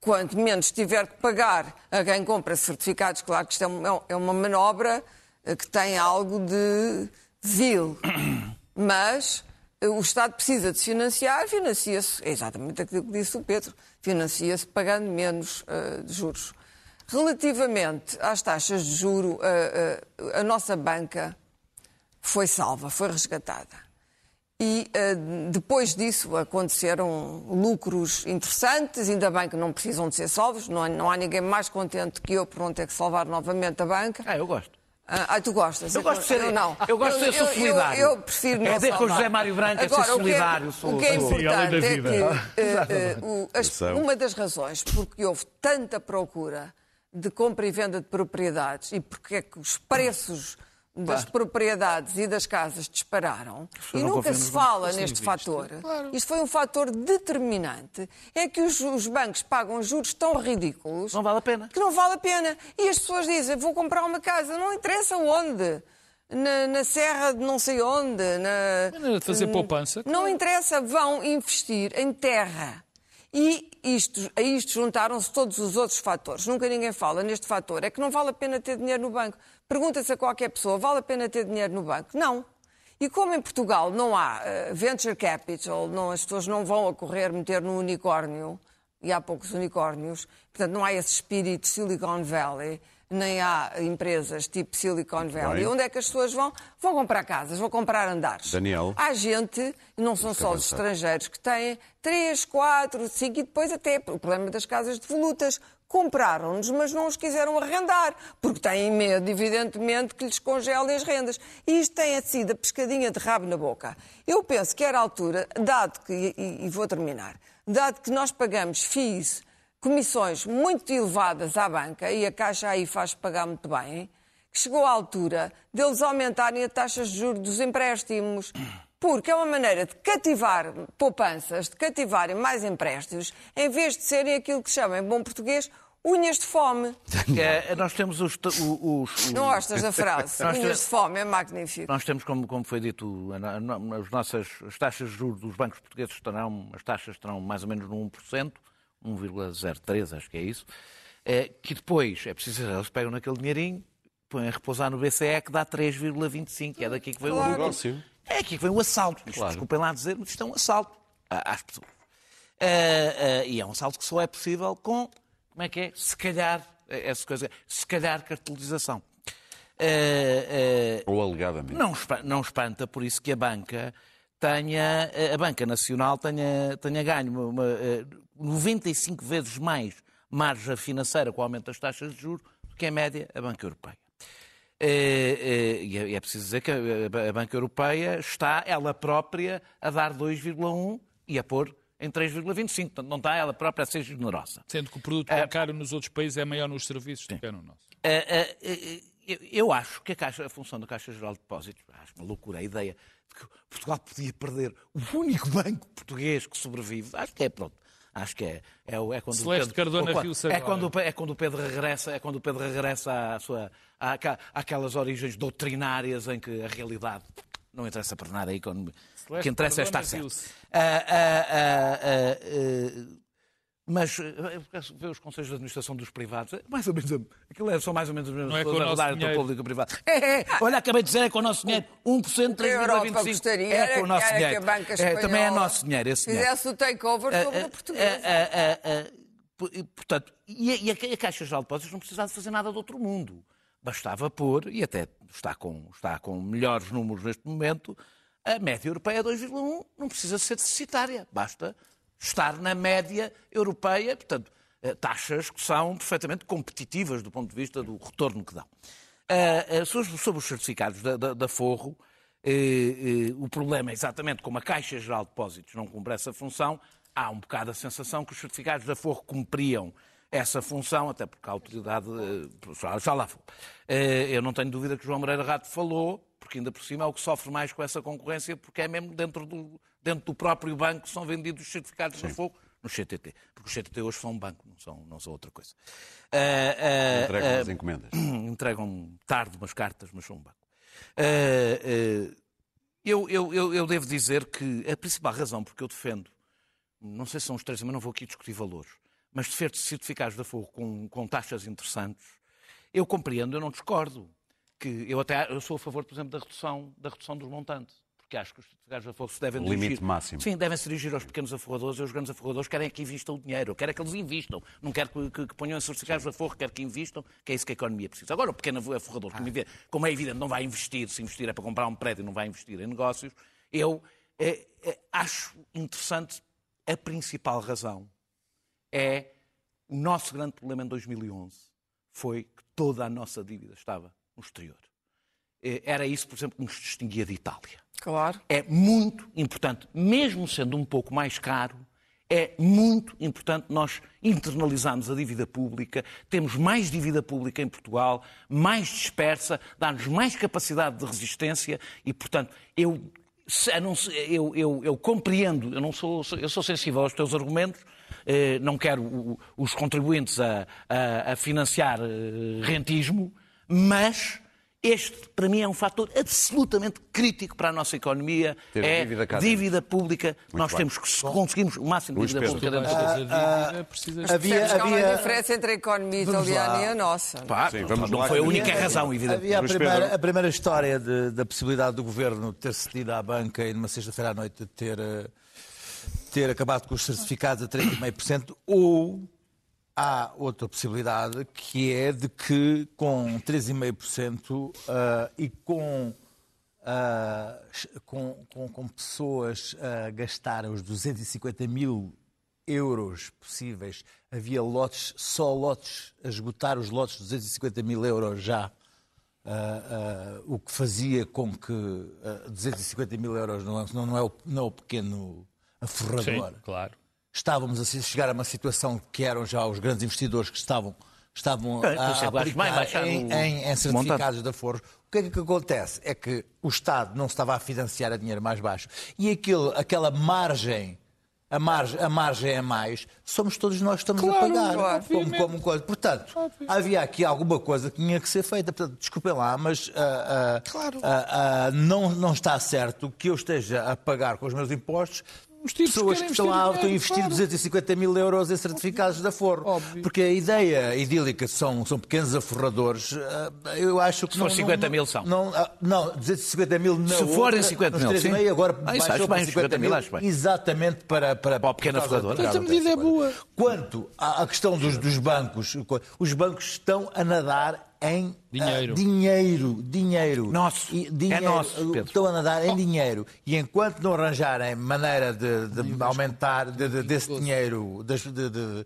quanto menos tiver que pagar a quem compra certificados, claro que isto é uma, é uma manobra eh, que tem algo de vil, mas o Estado precisa de financiar, financia-se, é exatamente aquilo que disse o Pedro, financia-se pagando menos eh, de juros. Relativamente às taxas de juro, eh, eh, a nossa banca foi salva, foi resgatada. E depois disso aconteceram lucros interessantes, ainda bem que não precisam de ser salvos, não não há ninguém mais contente que eu por não ter que salvar novamente a banca. Ah, eu gosto. Ah, ah, tu gostas? Eu gosto de ser- Eu não. eu gosto de ser- solidário. Eu, prefiro não É dizer que o. José Mário Branco é ser Agora, o que solidário, O que é da importante é que eh, o- as- uma das razões porque houve tanta procura de compra e venda de propriedades e porque é que os preços das propriedades e das casas dispararam e nunca se fala neste fator. Isto foi um fator determinante. É que os, os bancos pagam juros tão ridículos Não vale a pena. que não vale a pena. E as pessoas dizem, vou comprar uma casa, não interessa onde. Na, na serra de não sei onde. Na, de fazer poupança. Não interessa, vão investir em terra. E isto, a isto juntaram-se todos os outros fatores. Nunca ninguém fala neste fator. É que não vale a pena ter dinheiro no banco. Pergunta-se a qualquer pessoa, vale a pena ter dinheiro no banco? Não. E como em Portugal não há eh, venture capital, não, as pessoas não vão a correr meter no unicórnio, e há poucos unicórnios, portanto não há esse espírito Silicon Valley, nem há empresas tipo Silicon Valley. Onde é que as pessoas vão? Vão comprar casas, vão comprar andares. Daniel. Há gente, não são só os estrangeiros, que têm 3, 4, 5 e depois até o problema das casas de volutas. Compraram-nos, mas não os quiseram arrendar, porque têm medo, evidentemente, que lhes congelem as rendas. E isto tem sido a pescadinha de rabo na boca. Eu penso que era a altura, dado que, e, e vou terminar, dado que nós pagamos FIIs, comissões muito elevadas à banca, e a Caixa aí faz pagar muito bem, que chegou à altura deles aumentarem as taxas de juros dos empréstimos. Porque é uma maneira de cativar poupanças, de cativarem mais empréstimos, em vez de serem aquilo que se chama, em bom português, unhas de fome. É, nós temos os. os, os- Não gostas da frase? Nós unhas temos- de fome, é magnífico. Nós temos, como, como foi dito, as nossas as taxas de juros dos bancos portugueses estarão, as taxas estarão mais ou menos no 1%, 1,03, acho que é isso, é, que depois, é preciso, eles pegam naquele dinheirinho, põem a repousar no BCE, que dá 3,25, é daqui que vem o Claro. lucro. Negócio. É aqui que vem o assalto. Isto, Desculpem lá dizer, mas isto é um assalto às pessoas. Ah, ah, e é um assalto que só é possível com, como é que é? Se calhar, essa coisa, se calhar cartelização. Ah, Ou alegadamente. não, não espanta por isso que a banca tenha, a Banca Nacional tenha, tenha ganho uma, uma, eh, 95 vezes mais margem financeira com o aumento das taxas de juros do que, em média, a Banca Europeia. Eh, eh, E é- e é preciso dizer que a Banca Europeia está, ela própria, a dar 2,1 e a pôr em 3,25. Portanto, não está ela própria a ser generosa. Sendo que o produto bancário nos outros países é maior nos serviços do que é no nosso. Eh, eh, eh, eu- Eu acho que a, Caixa- a função da Caixa Geral de Depósitos, acho uma loucura a ideia de que Portugal podia perder o único banco português que sobrevive. Acho que é pronto. Acho que é, é, é quando Celeste o Pedro, Cardona quando- riu-se é quando, é quando o Pedro regressa, é quando o Pedro regressa à sua à, àquela- àquelas origens doutrinárias em que a realidade não interessa para nada a economia. O que interessa é estar Cardona certo. ah, ah, ah, mas eh, ver os conselhos de administração dos privados, é mais ou menos, aquilo é, são mais ou menos as mesmas é pessoas o a rodar entre o público e o privado. É, é, olha, acabei de dizer, é com o nosso dinheiro, 1%, A Europa 3,25%. gostaria É com o nosso dinheiro. a banca É, também é nosso dinheiro, esse dinheiro. fizesse o takeover sobre ah, ah, e, Portanto, e a, e a Caixa Geral de Depósitos não precisava de fazer nada de outro mundo. Bastava pôr, e até está com, está com melhores números neste momento, a média europeia é 2,1 não precisa ser deficitária. Basta estar na média europeia, portanto, eh, taxas que são perfeitamente competitivas do ponto de vista do retorno que dão. Ah, ah, sobre, os certificados da, Forro, eh, eh, o problema é exatamente como a Caixa Geral de Depósitos não cumpre essa função, há um bocado a sensação que os certificados da Forro cumpriam essa função, até porque a autoridade eh, já, lá foi. Eh, Eu não tenho dúvida que o João Moreira Rato falou, porque ainda por cima é o que sofre mais com essa concorrência, porque é mesmo dentro do, dentro do próprio banco são vendidos os certificados da Forro no CTT. Porque os CTT hoje são um banco, não são, não são outra coisa. Eh, eh, Entregam eh, as encomendas. entregam tarde umas cartas, mas são um banco. Eu, eu, eu, eu devo dizer que a principal razão porque eu defendo, não sei se são os três, mas não vou aqui discutir valores, mas defendo certificados da Fogo com, com taxas interessantes, eu compreendo, eu não discordo. Que eu até eu sou a favor, por exemplo, da redução, da redução dos montantes. Porque acho que os certificados da Fogo se devem O limite dirigir. máximo. Sim, devem se dirigir aos pequenos aforradores e os grandes aforradores querem que invistam o dinheiro. Eu quero é que eles invistam. Não quero que, que, que ponham em certificados da Forro, quero que invistam, que é isso que a economia precisa. Agora, o pequeno aforrador, como, é- como é evidente, não vai investir, se investir é para comprar um prédio, não vai investir em negócios, eu eh, eh, acho interessante a principal razão é o nosso grande problema em 2011 foi que toda a nossa dívida estava no exterior. Eh, Era isso, por exemplo, que nos distinguia de Itália Claro. é muito importante, mesmo sendo um pouco mais caro, é muito importante nós internalizarmos a dívida pública, temos mais dívida pública em Portugal, mais dispersa, dá-nos mais capacidade de resistência e, portanto, eu, eu, eu, eu compreendo, eu, não sou, eu sou sensível aos teus argumentos, eh, não quero os contribuintes a, a- a financiar eh, rentismo, mas este, para mim, é um fator absolutamente crítico para a nossa economia. Ter é dívida dívida pública. Nós bem. temos que, se conseguimos o máximo de dívida pública dentro Mas do a dívida precisas de havia- há uma havia- diferença entre a economia Vamos italiana lá. e a nossa. Pá, Sim, não- vamos não lá. foi a única Havia- razão, evidente. Havia a primeira, a primeira história de- da possibilidade do governo ter cedido à banca e numa sexta-feira à noite ter, eh, ter acabado com os certificados a 3,5% ou há outra possibilidade que é de que com 3,5% ah, e com, ah, com, com, com pessoas a gastar os 250 mil euros possíveis, havia lotes, só lotes, a esgotar os lotes de 250 mil euros já, ah, o que fazia com que ah, 250 mil euros não, não, é, o, não é o pequeno aforrador claro. Estávamos a chegar a uma situação que eram já os grandes investidores que estavam, estavam É, a, é, aplicar em, em- em certificados de aforro. O que é que acontece? É que o Estado não estava a financiar a dinheiro mais baixo e aquilo, aquela margem, a margem, a margem a mais, somos todos nós que estamos Claro, a pagar. claro. como, Obviamente. como coisa. Portanto, havia aqui alguma coisa que tinha que ser feita. Portanto, desculpem lá, mas ah, ah, ah, ah, não, não está certo que eu esteja a pagar com os meus impostos Os tipos pessoas que estão lá investir estão a investir claro. 250 mil euros em certificados de aforro. Óbvio. Porque a ideia idílica são, são pequenos aforradores, ah, eu acho que Se não... for 50 não- mil são. Não, ah, não 250 mil na Se forem 50 mil, sim. 3,5, agora Ah, isso acho bem, 50 mil, acho bem. exatamente para... Para, Para o pequeno aforrador. de- Portanto, a medida é boa. Quanto à à questão dos, dos bancos, os bancos estão a nadar em Dinheiro. ah, dinheiro, dinheiro. Nosso. E É dinheiro, nosso, Pedro. Estão a nadar em dinheiro. E enquanto não arranjarem maneira de, de aumentar de- de- desse dinheiro, de, é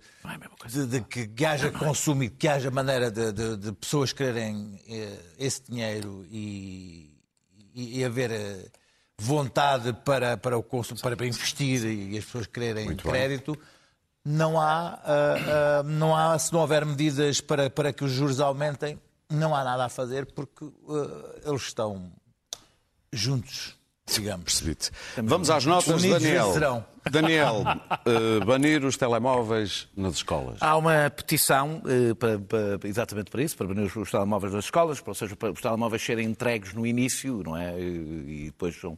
de- de que, que haja consumo e que haja maneira de, de- de pessoas quererem eh, esse dinheiro e, e, e haver eh, vontade para, para, o consumo, para, para investir e as pessoas quererem crédito, não há, ah, ah, não há, se não houver medidas para, para que os juros aumentem, não há nada a fazer porque ah, eles estão juntos, digamos. Percebi-te. Vamos às notas, Unidos Daniel. vencerão. Daniel, banir os telemóveis nas escolas. Há uma petição para- para- exatamente para isso, para banir os, os telemóveis das escolas, ou seja, para os telemóveis serem entregues no início, não é? E, e depois são,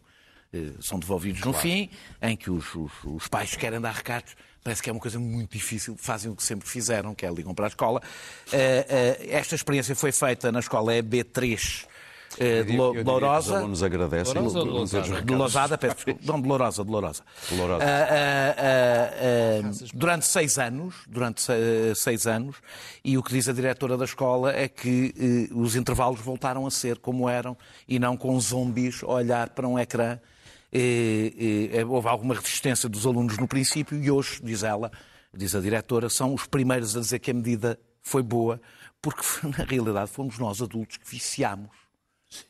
são devolvidos no fim, em que os, os- os pais querem dar recados. Parece que é uma coisa muito difícil, fazem o que sempre fizeram, que é ligam para a escola. Eh, eh, esta experiência foi feita na escola EB3 eh, de Lo- que Os Lourosa. alunos agradecem. Lourosa ou de Lousada? peço desculpa. Não, de Lourosa, de Lourosa. Lourosa. Ah, ah, ah, durante seis anos, durante se- seis anos, e o que diz a diretora da escola é que eh, os intervalos voltaram a ser como eram e não com zombies a olhar para um ecrã. Eh, houve alguma resistência dos alunos no princípio e hoje, diz ela, diz a diretora, são os primeiros a dizer que a medida foi boa, porque na realidade fomos nós adultos que viciámos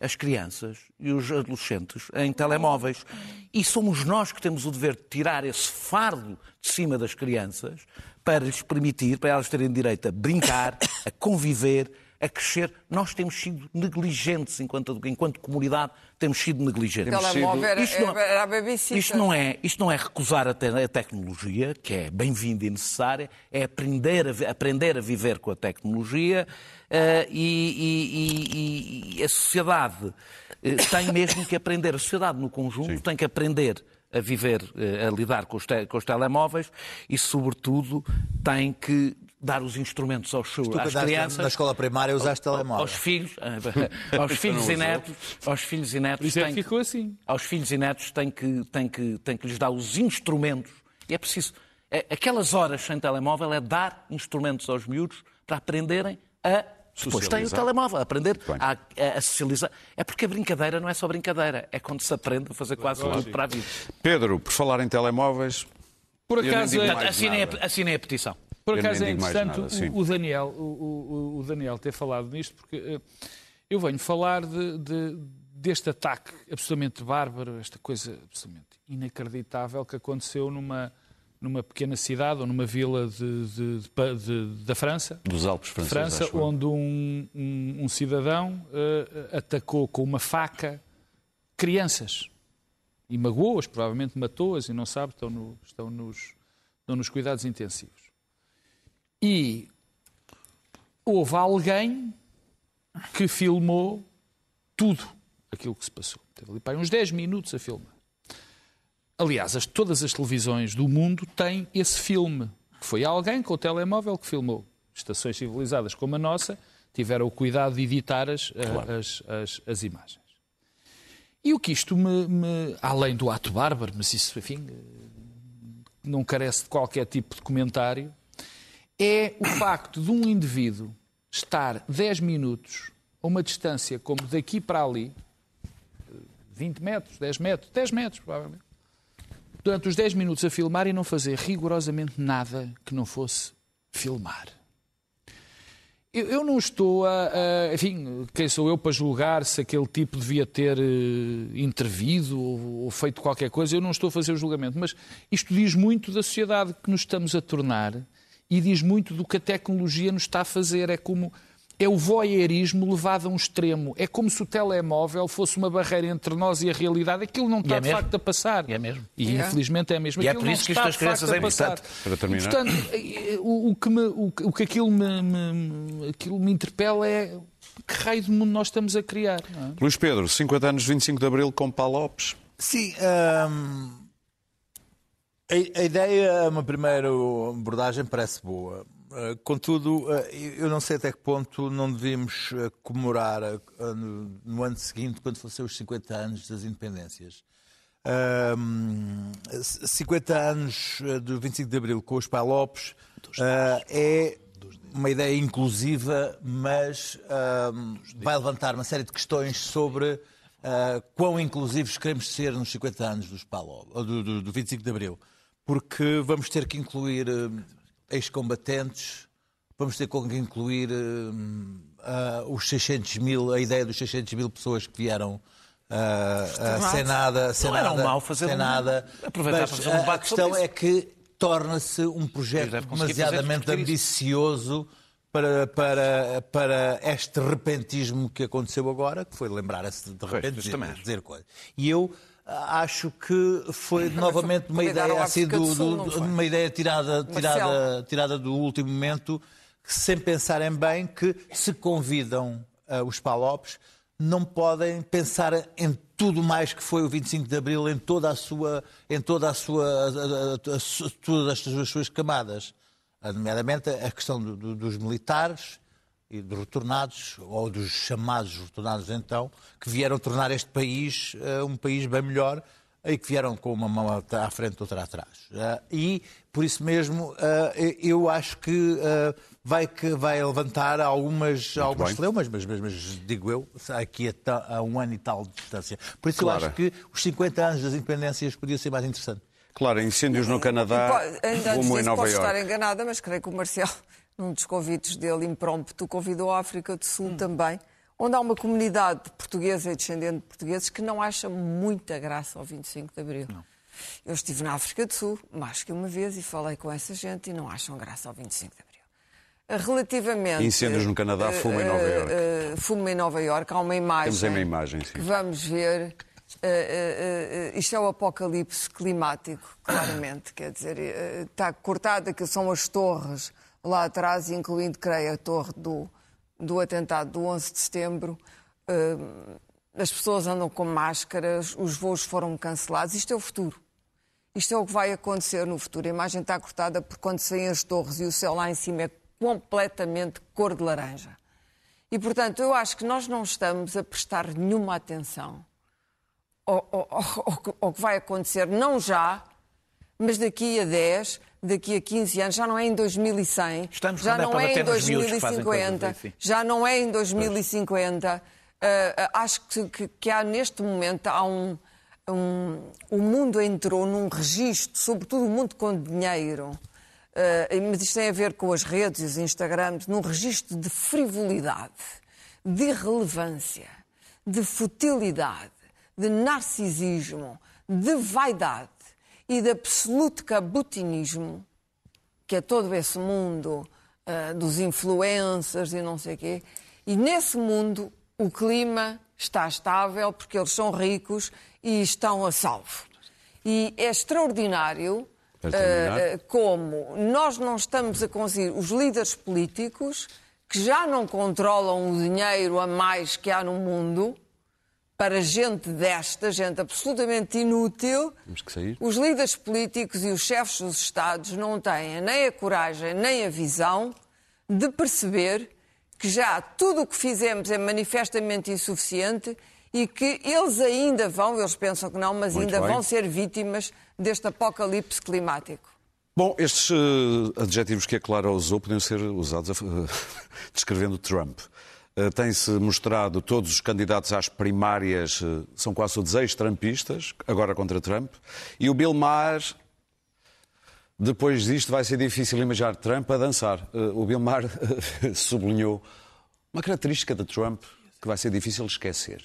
as crianças e os adolescentes em telemóveis. E somos nós que temos o dever de tirar esse fardo de cima das crianças para lhes permitir, para elas terem direito a brincar, a conviver, a crescer. Nós temos sido negligentes enquanto, enquanto comunidade, temos sido negligentes. O telemóvel era, Isto não- babysitter. isto não, é, isto não é recusar a, te- a tecnologia, que é bem-vinda e necessária, é aprender a, aprender a viver com a tecnologia eh, e, e- e- e a sociedade eh, tem mesmo que aprender, a sociedade no conjunto tem que aprender a viver, eh, a lidar com os, te- com os telemóveis e, sobretudo, tem que dar os instrumentos aos seus, Tu, às crianças. na escola primária, usaste telemóvel. Aos filhos, aos filhos e netos, aos filhos e netos isso é que ficou assim. aos filhos e netos tem que, tem que, tem que lhes dar os instrumentos. E é preciso. é- aquelas horas sem telemóvel é dar instrumentos aos miúdos para aprenderem a. Depois tem o telemóvel, aprender a, a- a socializar. É porque a brincadeira não é só brincadeira, é quando se aprende a fazer quase tudo para a vida. Pedro, por falar em telemóveis, Por acaso, é, mais Assinem a, nada. assinem a petição. Por acaso é interessante nada, o, o Daniel, o, o- Daniel ter falado nisto, porque eh, eu venho falar de- de- deste ataque absolutamente bárbaro, esta coisa absolutamente inacreditável que aconteceu numa, numa pequena cidade ou numa vila de- de- da França, dos Alpes franceses. França, onde um, um- um cidadão eh, atacou com uma faca crianças e magoou-as, provavelmente matou-as e não sabe, estão, no- estão nos, estão nos cuidados intensivos. E houve alguém que filmou tudo aquilo que se passou. Teve ali para uns 10 minutos a filmar. Aliás, as- todas as televisões do mundo têm esse filme. Que foi alguém com o telemóvel que filmou. Estações civilizadas como a nossa tiveram o cuidado de editar as, a- as, as, as imagens. E o que isto me, me- Além do ato bárbaro, mas isso, enfim, eh, não carece de qualquer tipo de comentário, é o facto de um indivíduo estar 10 minutos a uma distância como daqui para ali, 20 metros, 10 metros, 10 metros provavelmente, durante os 10 minutos a filmar e não fazer rigorosamente nada que não fosse filmar. Eu, não estou a, a, Enfim, quem sou eu para julgar se aquele tipo devia ter uh, intervido ou, ou, feito qualquer coisa? Eu não estou a fazer o julgamento. Mas isto diz muito da sociedade que nos estamos a tornar e diz muito do que a tecnologia nos está a fazer. É como é o voyeurismo levado a um extremo. É como se o telemóvel fosse uma barreira entre nós e a realidade. Aquilo não está é de facto a passar. E é mesmo. E é. infelizmente é mesmo. E é Aquilo por isso que isto das crianças é importante. Para terminar. E, portanto, o, o que me, o, que- o que aquilo me, me- aquilo me interpela é que raio de mundo nós estamos a criar. não é? Luís Pedro, 50 anos, 25 de Abril, com Paulo Lopes. Sim, hum, a, a ideia, uma primeira abordagem parece boa. Uh, contudo, uh, eu não sei até que ponto não devíamos uh, comemorar no, no ano seguinte, quando fossem os 50 anos das independências. Hum, 50 anos do 25 de Abril com os Pai Lopes uh, é uma ideia inclusiva, mas vai levantar uma série de questões sobre uh, quão inclusivos queremos ser nos 50 anos dos Pai Lopes, do, do, do 25 de Abril. Porque vamos ter que incluir uh, ex-combatentes, vamos ter que incluir uh, os 600 mil, a ideia dos 600 mil pessoas que vieram uh, uh, sem nada, sem Não era um nada, mau fazer sem um- nada. aproveitar Mas para fazer um a- debate A questão é que torna-se um projeto demasiadamente ambicioso para, para, para este repentismo que aconteceu agora, que foi lembrar-se de repente dizer, dizer coisas. E eu acho que foi novamente uma ideia assim do, do do- uma ideia tirada, tirada, tirada do último momento, que sem pensarem bem que se convidam ah, os Palopes, não podem pensar em tudo mais que foi o 25 de Abril, em toda a sua, em toda a sua, a- a- a- todas as suas, camadas, Ah, nomeadamente a questão do- dos militares e dos retornados, ou dos chamados retornados então, que vieram tornar este país ah, um país bem melhor e que vieram com uma mão à frente e outra atrás. Ah, e, por isso mesmo, ah, eu acho que vai, que vai levantar algumas, algumas fleumas, mas, mas, mas digo eu, aqui a, ta- a um ano e tal de distância. Por isso Claro. eu acho que os 50 anos das independências podia ser mais interessante. Claro, incêndios no Canadá, Ainda como em Nova posso estar Iorque. enganada, mas creio que o Marcelo, num dos convites dele impromptu, convidou a África do Sul também, onde há uma comunidade portuguesa e descendente de portugueses que não acha muita graça ao 25 de Abril. Eu estive na África do Sul mais que uma vez e falei com essa gente e não acham graça ao 25 de Abril. Relativamente. Incêndios no Canadá, eh, fumo em Nova eh, Iorque. eh, fumo em Nova Iorque, há uma imagem. Temos aí uma imagem, sim. que vamos ver. eh, eh, eh, isto é o apocalipse climático, claramente. Quer dizer, eh, está cortado, aquilo são as torres lá atrás, incluindo, creio, a torre do, do atentado do 11 de setembro. Eh, as pessoas andam com máscaras, os voos foram cancelados. Isto é o futuro. Isto é o que vai acontecer no futuro. A imagem está cortada porque quando saem as torres e o céu lá em cima é completamente cor de laranja. E, portanto, eu acho que nós não estamos a prestar nenhuma atenção ao, ao- ao- ao que- ao que vai acontecer, não já, mas daqui a 10, daqui a 15 anos, já não é em 2100, Estamos já é não é em nos miúdos que fazem coisas 2050, assim. já não é em 2050. Ah, ah, acho que, que- que há neste momento há um, um- o mundo entrou num registro, sobretudo o mundo com dinheiro, ah, mas isto tem a ver com as redes e os Instagrams, num registro de frivolidade, de irrelevância, de futilidade, de narcisismo, de vaidade e de absoluto cabutinismo que é todo esse mundo ah, dos influencers e não sei o quê. E nesse mundo o clima está estável porque eles são ricos e estão a salvo. E é extraordinário ah, como nós não estamos a conseguir, os líderes políticos que já não controlam o dinheiro a mais que há no mundo, para gente desta, gente absolutamente inútil, os líderes políticos e os chefes dos Estados não têm nem a coragem nem a visão de perceber que já tudo o que fizemos é manifestamente insuficiente e que eles ainda vão, eles pensam que não, mas Muito ainda bem. vão ser vítimas deste apocalipse climático. Bom, estes eh, adjetivos que a Clara usou podiam ser usados a- descrevendo Trump. Eh, Tem-se mostrado todos os candidatos às primárias eh, são quase todos ex-trumpistas, agora contra Trump. E o Bill Maher, depois disto, vai ser difícil imaginar Trump a dançar. Eh, O Bill Maher sublinhou uma característica de Trump que vai ser difícil esquecer.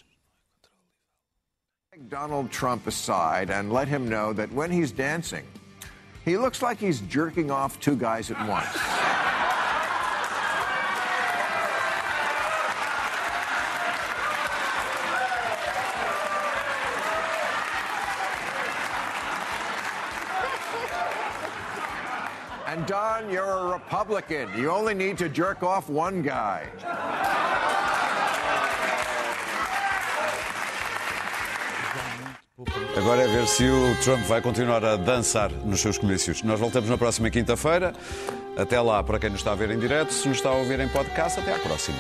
Donald Trump aside and let him know that when he's dancing, he looks like he's jerking off two guys at once. And Don, you're a Republican. You only need to jerk off one guy. Agora é ver se o Trump vai continuar a dançar nos seus comícios. Nós voltamos na próxima quinta-feira. Até lá, para quem nos está a ver em direto, se nos está a ouvir em podcast, até à próxima.